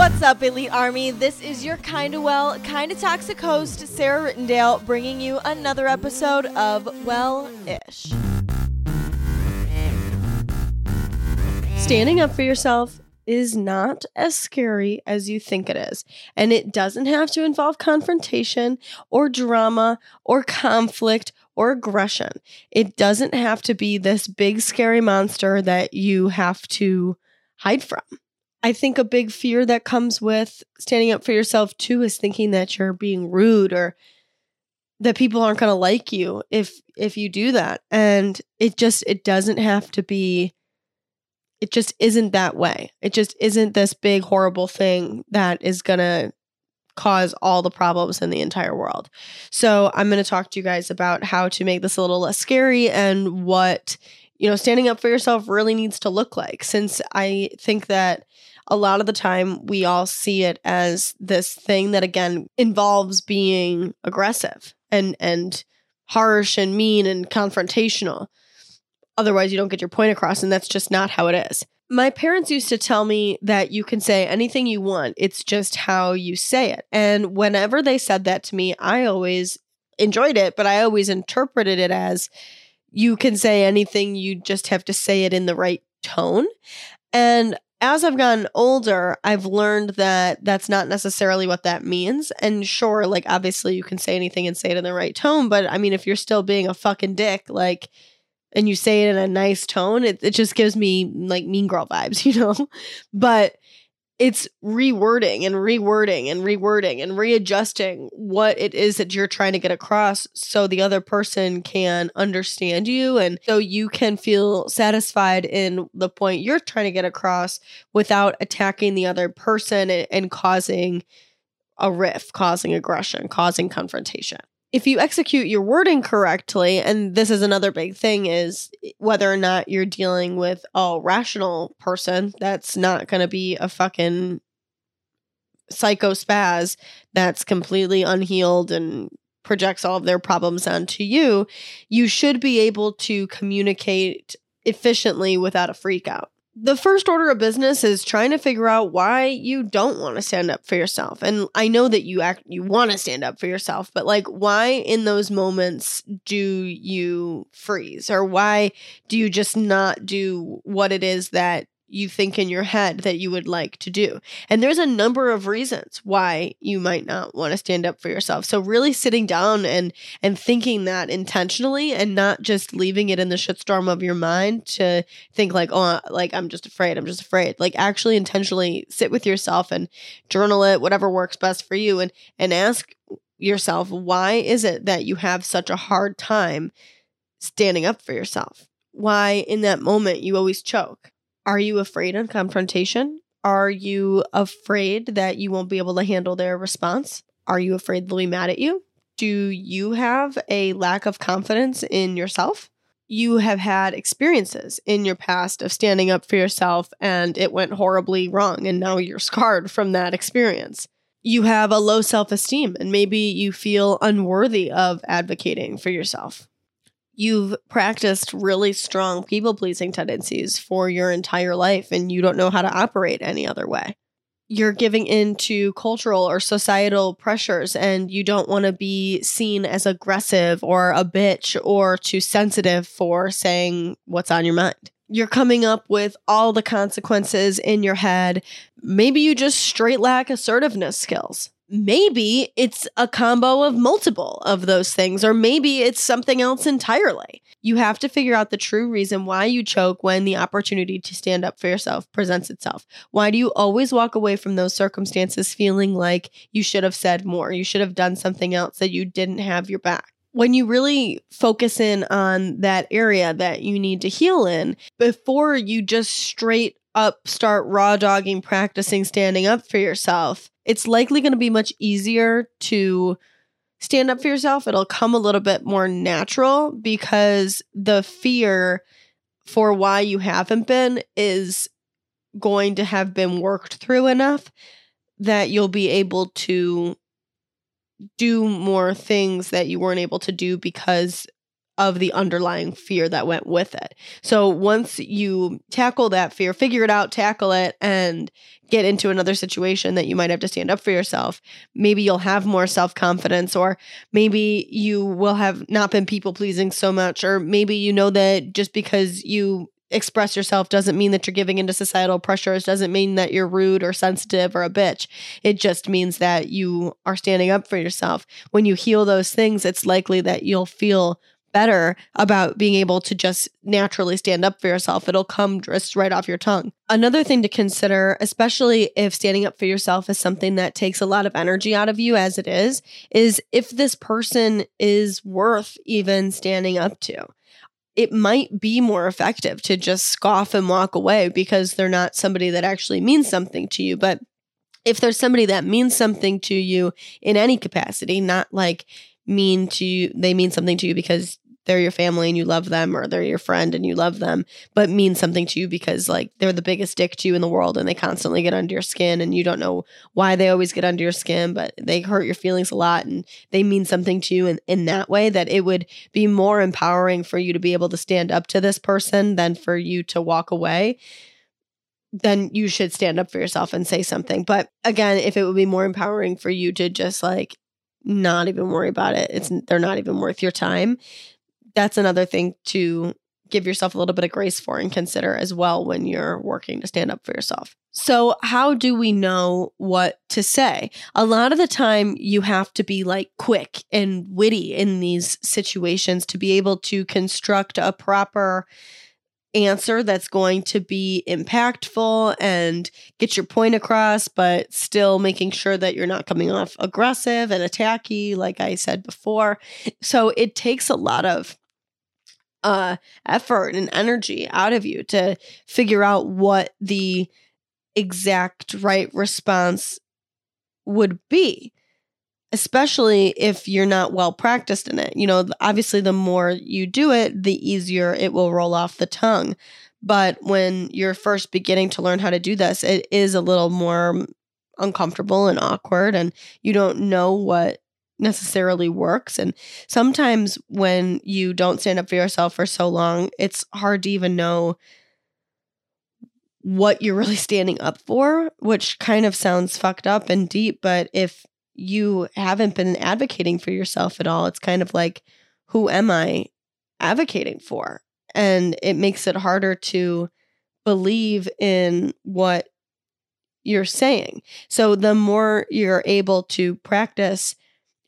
What's up, Elite Army? This is your kinda well, kinda toxic host, Sarah Rittendale, bringing you another episode of Well Ish. Standing up for yourself is not as scary as you think it is. And it doesn't have to involve confrontation or drama or conflict or aggression. It doesn't have to be this big, scary monster that you have to hide from. I think a big fear that comes with standing up for yourself too is thinking that you're being rude or that people aren't going to like you if if you do that. And it just it doesn't have to be it just isn't that way. It just isn't this big horrible thing that is going to cause all the problems in the entire world. So, I'm going to talk to you guys about how to make this a little less scary and what, you know, standing up for yourself really needs to look like since I think that a lot of the time we all see it as this thing that again involves being aggressive and and harsh and mean and confrontational. Otherwise you don't get your point across and that's just not how it is. My parents used to tell me that you can say anything you want. It's just how you say it. And whenever they said that to me i always enjoyed it but i always interpreted it as you can say anything you just have to say it in the right tone. And as I've gotten older, I've learned that that's not necessarily what that means. And sure, like obviously you can say anything and say it in the right tone, but I mean, if you're still being a fucking dick, like, and you say it in a nice tone, it, it just gives me like mean girl vibes, you know? But it's rewording and rewording and rewording and readjusting what it is that you're trying to get across so the other person can understand you and so you can feel satisfied in the point you're trying to get across without attacking the other person and, causing a rift, causing aggression, causing confrontation if you execute your wording correctly, and this is another big thing, is whether or not you're dealing with a rational person that's not going to be a fucking psycho spaz that's completely unhealed and projects all of their problems onto you, you should be able to communicate efficiently without a freak out the first order of business is trying to figure out why you don't want to stand up for yourself. And I know that you act you want to stand up for yourself, but like why in those moments do you freeze or why do you just not do what it is that you think in your head that you would like to do. And there's a number of reasons why you might not want to stand up for yourself. So really sitting down and and thinking that intentionally and not just leaving it in the shitstorm of your mind to think like, "Oh, like I'm just afraid. I'm just afraid." Like actually intentionally sit with yourself and journal it, whatever works best for you and and ask yourself, "Why is it that you have such a hard time standing up for yourself?" Why in that moment you always choke? Are you afraid of confrontation? Are you afraid that you won't be able to handle their response? Are you afraid they'll be mad at you? Do you have a lack of confidence in yourself? You have had experiences in your past of standing up for yourself and it went horribly wrong, and now you're scarred from that experience. You have a low self esteem, and maybe you feel unworthy of advocating for yourself you've practiced really strong people pleasing tendencies for your entire life and you don't know how to operate any other way. You're giving in to cultural or societal pressures and you don't want to be seen as aggressive or a bitch or too sensitive for saying what's on your mind. You're coming up with all the consequences in your head. Maybe you just straight lack assertiveness skills maybe it's a combo of multiple of those things, or maybe it's something else entirely. You have to figure out the true reason why you choke when the opportunity to stand up for yourself presents itself. Why do you always walk away from those circumstances feeling like you should have said more? You should have done something else that you didn't have your back when you really focus in on that area that you need to heal in before you just straight up start raw dogging practicing standing up for yourself it's likely going to be much easier to stand up for yourself. It'll come a little bit more natural because the fear for why you haven't been is going to have been worked through enough that you'll be able to do more things that you weren't able to do because of the underlying fear that went with it. So once you tackle that fear, figure it out, tackle it, and get into another situation that you might have to stand up for yourself, maybe you'll have more self confidence, or maybe you will have not been people pleasing so much, or maybe you know that just because you express yourself doesn't mean that you're giving into societal pressures, doesn't mean that you're rude or sensitive or a bitch. It just means that you are standing up for yourself. When you heal those things, it's likely that you'll feel better about being able to just naturally stand up for yourself. It'll come just right off your tongue. Another thing to consider, especially if standing up for yourself is something that takes a lot of energy out of you as it is, is if this person is worth even standing up to it might be more effective to just scoff and walk away because they're not somebody that actually means something to you. But if there's somebody that means something to you in any capacity, not like mean to you, they mean something to you because they're your family and you love them or they're your friend and you love them but mean something to you because like they're the biggest dick to you in the world and they constantly get under your skin and you don't know why they always get under your skin but they hurt your feelings a lot and they mean something to you in, in that way that it would be more empowering for you to be able to stand up to this person than for you to walk away then you should stand up for yourself and say something. But again, if it would be more empowering for you to just like not even worry about it, it's they're not even worth your time, that's another thing to give yourself a little bit of grace for and consider as well when you're working to stand up for yourself. So, how do we know what to say? A lot of the time, you have to be like quick and witty in these situations to be able to construct a proper answer that's going to be impactful and get your point across, but still making sure that you're not coming off aggressive and attacky, like I said before. So, it takes a lot of uh, effort and energy out of you to figure out what the exact right response would be especially if you're not well practiced in it. You know, obviously, the more you do it, the easier it will roll off the tongue. But when you're first beginning to learn how to do this, it is a little more uncomfortable and awkward, and you don't know what necessarily works. And sometimes when you don't stand up for yourself for so long, it's hard to even know what you're really standing up for, which kind of sounds fucked up and deep. But if you haven't been advocating for yourself at all, it's kind of like, who am I advocating for? And it makes it harder to believe in what you're saying. So the more you're able to practice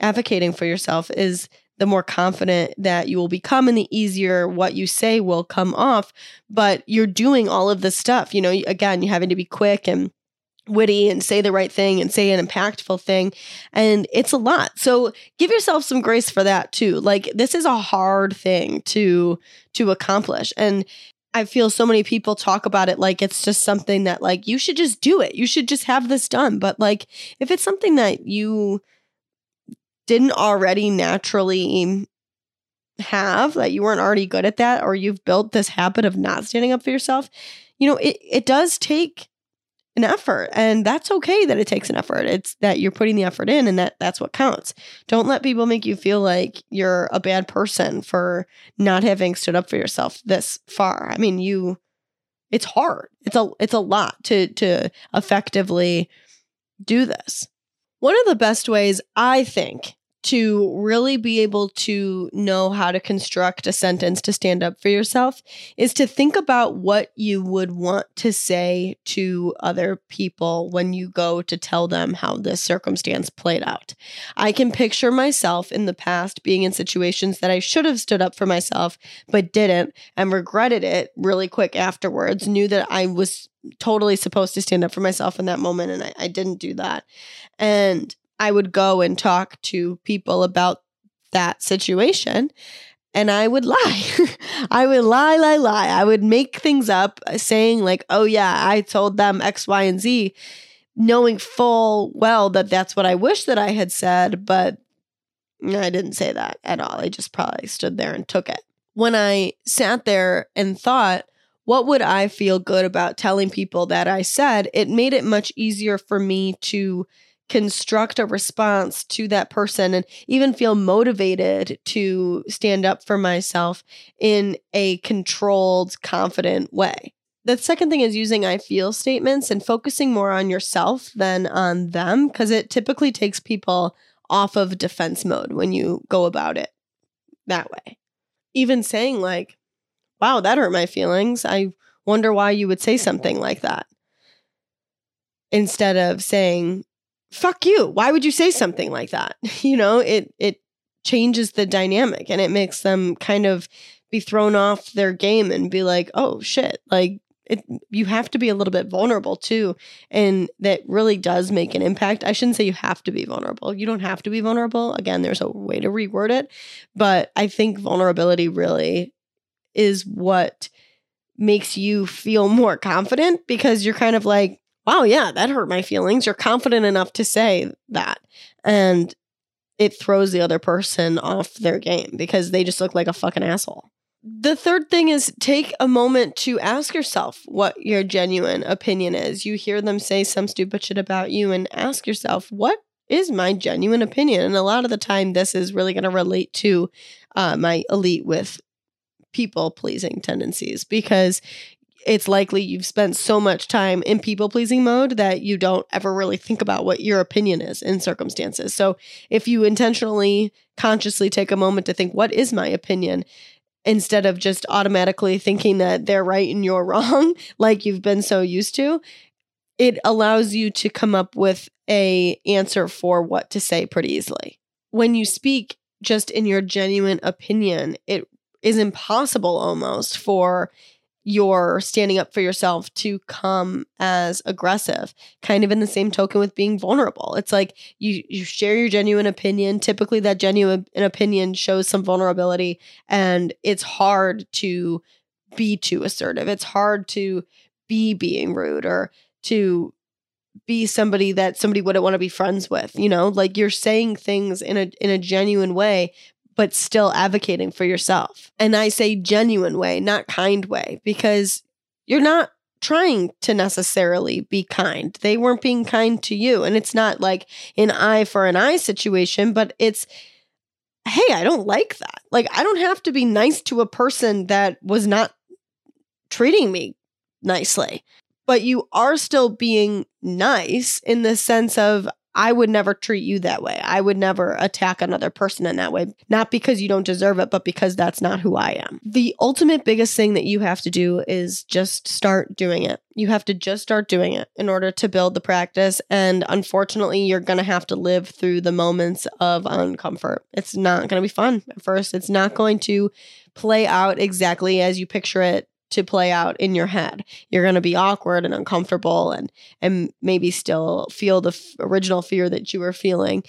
advocating for yourself is the more confident that you will become and the easier what you say will come off. But you're doing all of this stuff you know again you're having to be quick and witty and say the right thing and say an impactful thing. And it's a lot. So give yourself some grace for that too. Like this is a hard thing to to accomplish. And I feel so many people talk about it like it's just something that like you should just do it. You should just have this done. But like if it's something that you didn't already naturally have, that you weren't already good at that, or you've built this habit of not standing up for yourself, you know, it, it does take an effort and that's okay that it takes an effort. It's that you're putting the effort in and that that's what counts. Don't let people make you feel like you're a bad person for not having stood up for yourself this far. I mean you it's hard. It's a it's a lot to to effectively do this. One of the best ways i think to really be able to know how to construct a sentence to stand up for yourself is to think about what you would want to say to other people when you go to tell them how this circumstance played out. I can picture myself in the past being in situations that I should have stood up for myself but didn't and regretted it really quick afterwards, knew that I was totally supposed to stand up for myself in that moment and I, I didn't do that. And I would go and talk to people about that situation and I would lie. I would lie, lie, lie. I would make things up uh, saying, like, oh, yeah, I told them X, Y, and Z, knowing full well that that's what I wish that I had said, but I didn't say that at all. I just probably stood there and took it. When I sat there and thought, what would I feel good about telling people that I said, it made it much easier for me to construct a response to that person and even feel motivated to stand up for myself in a controlled, confident way. The second thing is using I feel statements and focusing more on yourself than on them because it typically takes people off of defense mode when you go about it that way. Even saying, like, wow, that hurt my feelings. I wonder why you would say something like that. Instead of saying, fuck you. Why would you say something like that? You know, it it changes the dynamic and it makes them kind of be thrown off their game and be like, "Oh shit." Like it, you have to be a little bit vulnerable too and that really does make an impact i shouldn't say you have to be vulnerable you don't have to be vulnerable again there's a way to reword it but i think vulnerability really is what makes you feel more confident because you're kind of like wow, yeah, that hurt my feelings. You're confident enough to say that. And it throws the other person off their game because they just look like a fucking asshole. The third thing is take a moment to ask yourself what your genuine opinion is. You hear them say some stupid shit about you and ask yourself, what is my genuine opinion? And a lot of the time, this is really going to relate to uh, my elite with people pleasing tendencies because it's likely you've spent so much time in people pleasing mode that you don't ever really think about what your opinion is in circumstances. So if you intentionally, consciously take a moment to think, what is my opinion? Instead of just automatically thinking that they're right and you're wrong, like you've been so used to, it allows you to come up with a answer for what to say pretty easily. When you speak just in your genuine opinion, it is impossible almost for you're standing up for yourself to come as aggressive kind of in the same token with being vulnerable. It's like you you share your genuine opinion. Typically that genuine opinion shows some vulnerability and it's hard to be too assertive. It's hard to be being rude or to be somebody that somebody wouldn't want to be friends with you know? Like you're saying things in a in a genuine way but still advocating for yourself. And I say genuine way, not kind way, because you're not trying to necessarily be kind. They weren't being kind to you. And it's not like an eye for an eye situation, but it's, hey, I don't like that. Like, I don't have to be nice to a person that was not treating me nicely. But you are still being nice in the sense of, I would never treat you that way. I would never attack another person in that way. Not because you don't deserve it, but because that's not who I am. The ultimate biggest thing that you have to do is just start doing it. You have to just start doing it in order to build the practice. And unfortunately, you're going to have to live through the moments of uncomfort. It's not going to be fun at first. It's not going to play out exactly as you picture it to play out in your head. You're going to be awkward and uncomfortable and and maybe still feel the f- original fear that you were feeling,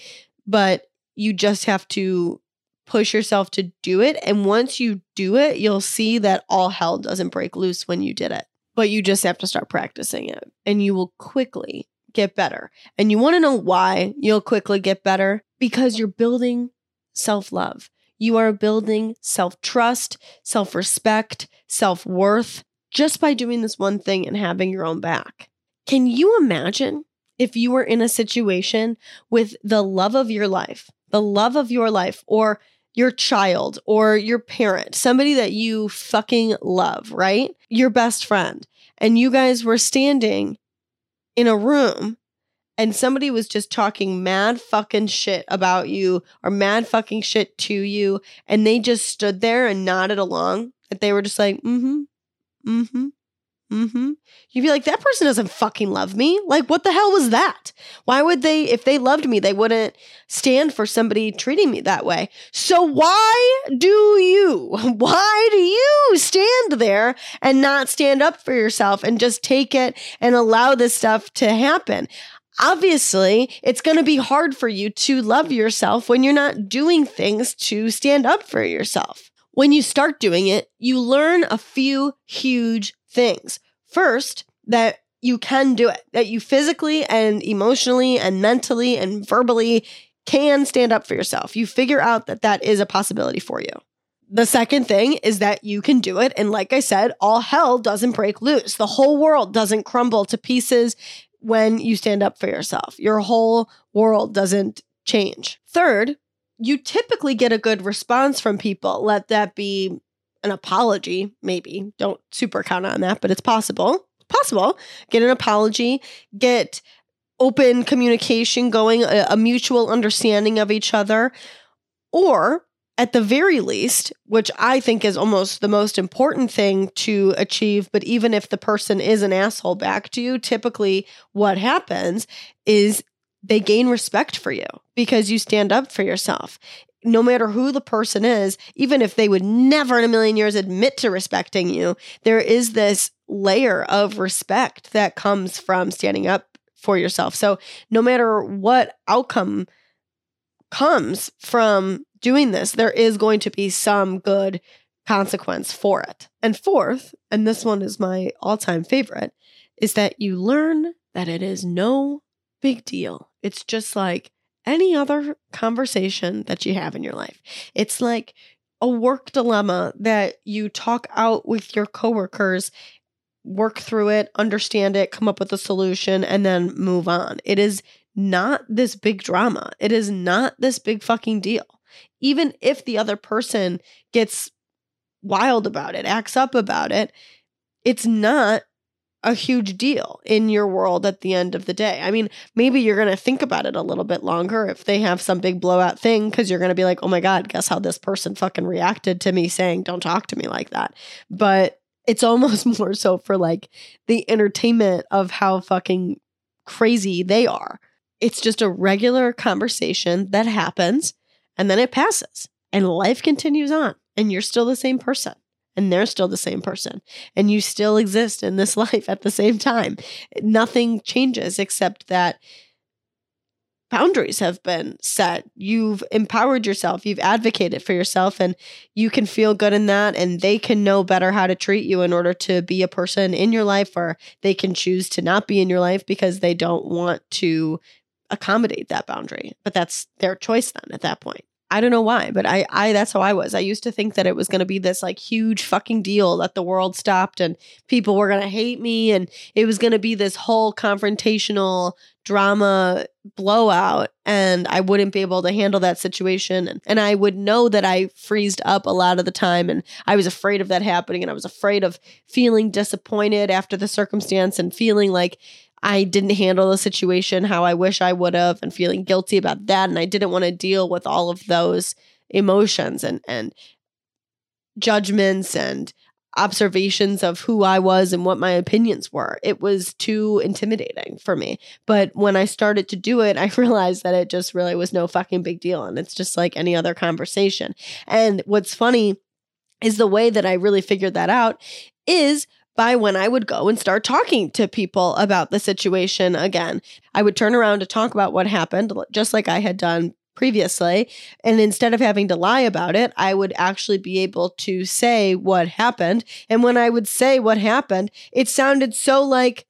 but you just have to push yourself to do it and once you do it, you'll see that all hell doesn't break loose when you did it. But you just have to start practicing it and you will quickly get better. And you want to know why you'll quickly get better? Because you're building self-love. You are building self trust, self respect, self worth just by doing this one thing and having your own back. Can you imagine if you were in a situation with the love of your life, the love of your life, or your child or your parent, somebody that you fucking love, right? Your best friend, and you guys were standing in a room and somebody was just talking mad fucking shit about you or mad fucking shit to you and they just stood there and nodded along that they were just like mm-hmm mm-hmm mm-hmm. You'd be like that person doesn't fucking love me. Like what the hell was that? Why would they if they loved me they wouldn't stand for somebody treating me that way? So why do you why do you stand there and not stand up for yourself and just take it and allow this stuff to happen obviously it's going to be hard for you to love yourself when you're not doing things to stand up for yourself. When you start doing it, you learn a few huge things. First, that you can do it, that you physically and emotionally and mentally and verbally can stand up for yourself. You figure out that that is a possibility for you. The second thing is that you can do it. And like I said, all hell doesn't break loose. The whole world doesn't crumble to pieces when you stand up for yourself. Your whole world doesn't change. Third, you typically get a good response from people. Let that be an apology, maybe. Don't super count on that, but it's possible. Possible. Get an apology, get open communication going, a, a mutual understanding of each other, or at the very least, which I think is almost the most important thing to achieve, but even if the person is an asshole back to you, typically what happens is they gain respect for you because you stand up for yourself. No matter who the person is, even if they would never in a million years admit to respecting you, there is this layer of respect that comes from standing up for yourself. So, no matter what outcome comes from doing this, there is going to be some good consequence for it. And fourth, and this one is my all time favorite, is that you learn that it is no big deal. It's just like any other conversation that you have in your life. It's like a work dilemma that you talk out with your coworkers, work through it, understand it, come up with a solution, and then move on. It is not this big drama. It is not this big fucking deal even if the other person gets wild about it, acts up about it, it's not a huge deal in your world at the end of the day. I mean, maybe you're going to think about it a little bit longer if they have some big blowout thing because you're going to be like, oh my God, guess how this person fucking reacted to me saying, don't talk to me like that. But it's almost more so for like the entertainment of how fucking crazy they are. It's just a regular conversation that happens and then it passes and life continues on and you're still the same person and they're still the same person and you still exist in this life at the same time. Nothing changes except that boundaries have been set. You've empowered yourself you've advocated for yourself and you can feel good in that and they can know better how to treat you in order to be a person in your life or they can choose to not be in your life because they don't want to accommodate that boundary. But that's their choice then at that point. I don't know why, but I, I that's how I was. I used to think that it was going to be this like huge fucking deal that the world stopped and people were going to hate me and it was going to be this whole confrontational drama blowout and I wouldn't be able to handle that situation and, and I would know that I freezed up a lot of the time and I was afraid of that happening and I was afraid of feeling disappointed after the circumstance and feeling like I didn't handle the situation how I wish I would have and feeling guilty about that. And I didn't want to deal with all of those emotions and, and judgments and observations of who I was and what my opinions were. It was too intimidating for me. But when I started to do it, I realized that it just really was no fucking big deal. And it's just like any other conversation. And what's funny is the way that I really figured that out is by when I would go and start talking to people about the situation again. I would turn around to talk about what happened, just like I had done previously. And instead of having to lie about it, I would actually be able to say what happened. And when I would say what happened, it sounded so like,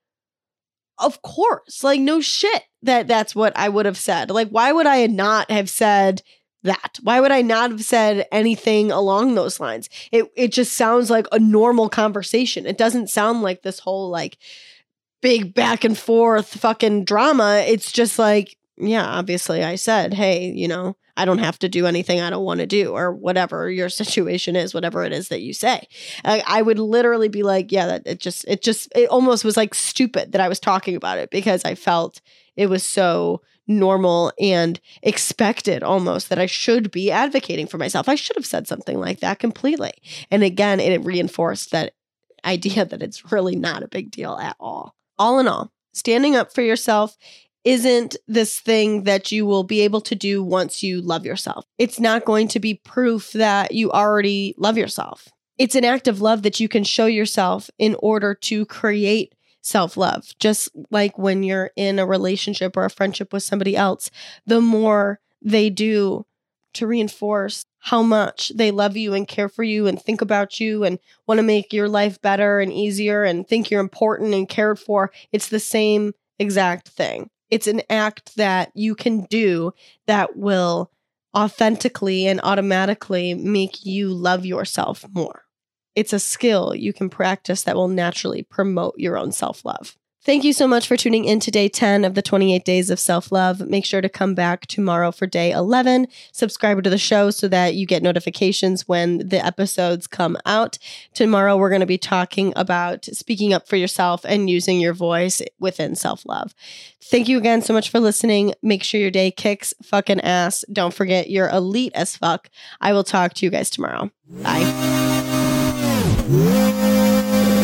of course, like no shit that that's what I would have said. Like, why would I not have said, that? Why would I not have said anything along those lines? It it just sounds like a normal conversation. It doesn't sound like this whole like big back and forth fucking drama. It's just like, yeah, obviously I said, "Hey, you know, I don't have to do anything I don't want to do or whatever your situation is, whatever it is that you say." I, I would literally be like, "Yeah, that it just it just it almost was like stupid that I was talking about it because I felt it was so normal and expected almost that I should be advocating for myself. I should have said something like that completely. And again, it reinforced that idea that it's really not a big deal at all. All in all, standing up for yourself isn't this thing that you will be able to do once you love yourself. It's not going to be proof that you already love yourself. It's an act of love that you can show yourself in order to create self love. Just like when you're in a relationship or a friendship with somebody else, the more they do to reinforce how much they love you and care for you and think about you and want to make your life better and easier and think you're important and cared for, it's the same exact thing. It's an act that you can do that will authentically and automatically make you love yourself more it's a skill you can practice that will naturally promote your own self love. Thank you so much for tuning in to day 10 of the 28 days of self love. Make sure to come back tomorrow for day 11. Subscribe to the show so that you get notifications when the episodes come out. Tomorrow, we're going to be talking about speaking up for yourself and using your voice within self love. Thank you again so much for listening. Make sure your day kicks fucking ass. Don't forget you're elite as fuck. I will talk to you guys tomorrow. Bye. Música